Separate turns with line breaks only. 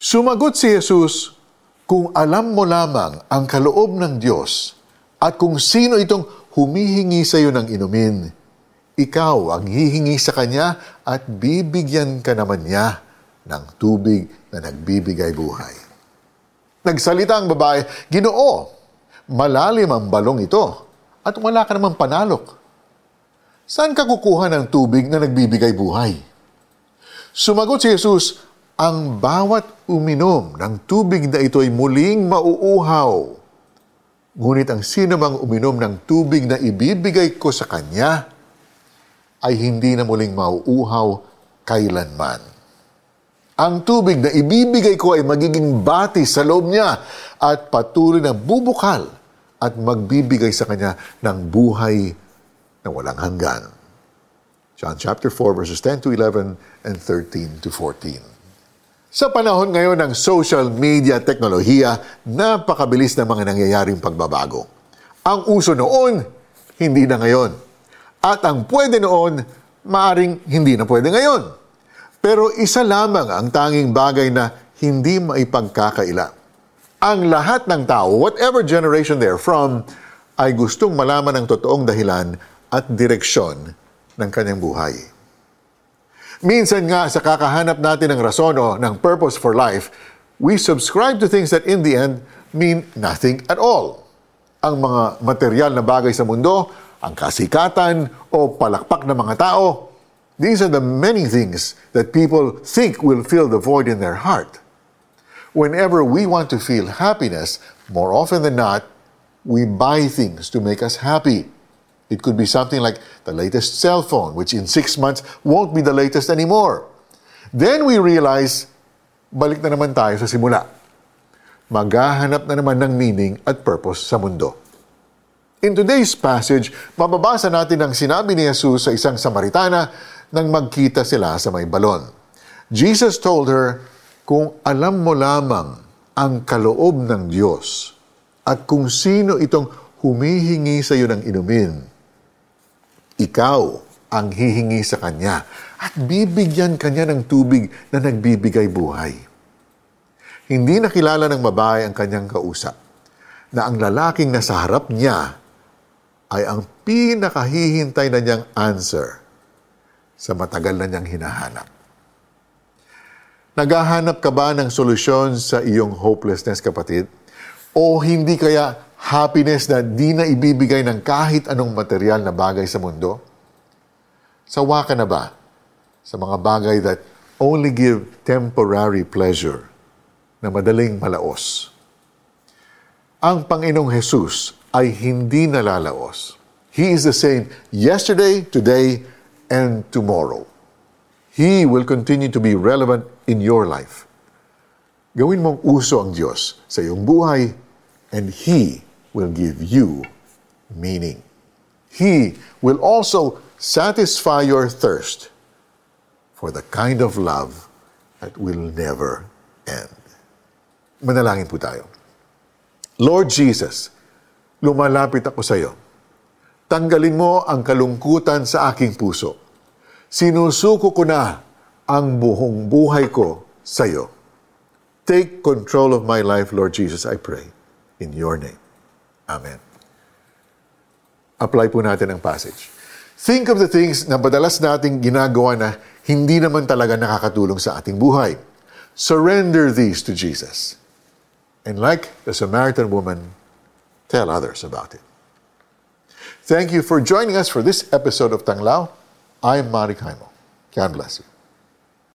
Sumagot si Jesus, kung alam mo lamang ang kaloob ng Diyos at kung sino itong humihingi sa iyo ng inumin, ikaw ang hihingi sa Kanya at bibigyan ka naman niya ng tubig na nagbibigay buhay. Nagsalita ang babae, Ginoo, malalim ang balong ito at wala ka namang panalok. Saan ka kukuha ng tubig na nagbibigay buhay? Sumagot si Jesus, ang bawat uminom ng tubig na ito ay muling mauuhaw. Ngunit ang sino mang uminom ng tubig na ibibigay ko sa kanya ay hindi na muling mauuhaw kailanman. Ang tubig na ibibigay ko ay magiging bati sa loob niya at patuloy na bubukal at magbibigay sa kanya ng buhay na walang hanggan. John chapter 4 verses 10 to 11 and 13 to 14. Sa panahon ngayon ng social media teknolohiya, napakabilis ng mga nangyayaring pagbabago. Ang uso noon, hindi na ngayon. At ang pwede noon, maaring hindi na pwede ngayon. Pero isa lamang ang tanging bagay na hindi maipagkakaila. Ang lahat ng tao, whatever generation they're from, ay gustong malaman ang totoong dahilan at direksyon ng kanyang buhay. Minsan nga sa kakahanap natin ng rason o ng purpose for life, we subscribe to things that in the end mean nothing at all. Ang mga material na bagay sa mundo, ang kasikatan o palakpak ng mga tao, these are the many things that people think will fill the void in their heart. Whenever we want to feel happiness, more often than not, we buy things to make us happy. It could be something like the latest cell phone, which in six months won't be the latest anymore. Then we realize, balik na naman tayo sa simula. Maghahanap na naman ng meaning at purpose sa mundo. In today's passage, mababasa natin ang sinabi ni Jesus sa isang Samaritana nang magkita sila sa may balon. Jesus told her, kung alam mo lamang ang kaloob ng Diyos at kung sino itong humihingi sa iyo ng inumin, ikaw ang hihingi sa Kanya at bibigyan Kanya ng tubig na nagbibigay buhay. Hindi nakilala ng babae ang kanyang kausap na ang lalaking nasa harap niya ay ang pinakahihintay na niyang answer sa matagal na niyang hinahanap. Naghahanap ka ba ng solusyon sa iyong hopelessness, kapatid? O hindi kaya happiness na di na ibibigay ng kahit anong material na bagay sa mundo? Sawa ka na ba sa mga bagay that only give temporary pleasure na madaling malaos? Ang Panginoong Jesus ay hindi nalalaos. He is the same yesterday, today, and tomorrow. He will continue to be relevant in your life. Gawin mong uso ang Diyos sa iyong buhay and He will give you meaning. He will also satisfy your thirst for the kind of love that will never end. Manalangin po tayo. Lord Jesus, lumalapit ako sa iyo. Tanggalin mo ang kalungkutan sa aking puso. Sinusuko ko na ang buong buhay ko sa iyo. Take control of my life, Lord Jesus, I pray. In your name. Amen. Apply po natin ang passage. Think of the things na madalas nating ginagawa na hindi naman talaga nakakatulong sa ating buhay. Surrender these to Jesus. And like the Samaritan woman, tell others about it. Thank you for joining us for this episode of Tanglao. I'm Mari Kaimo. God bless you.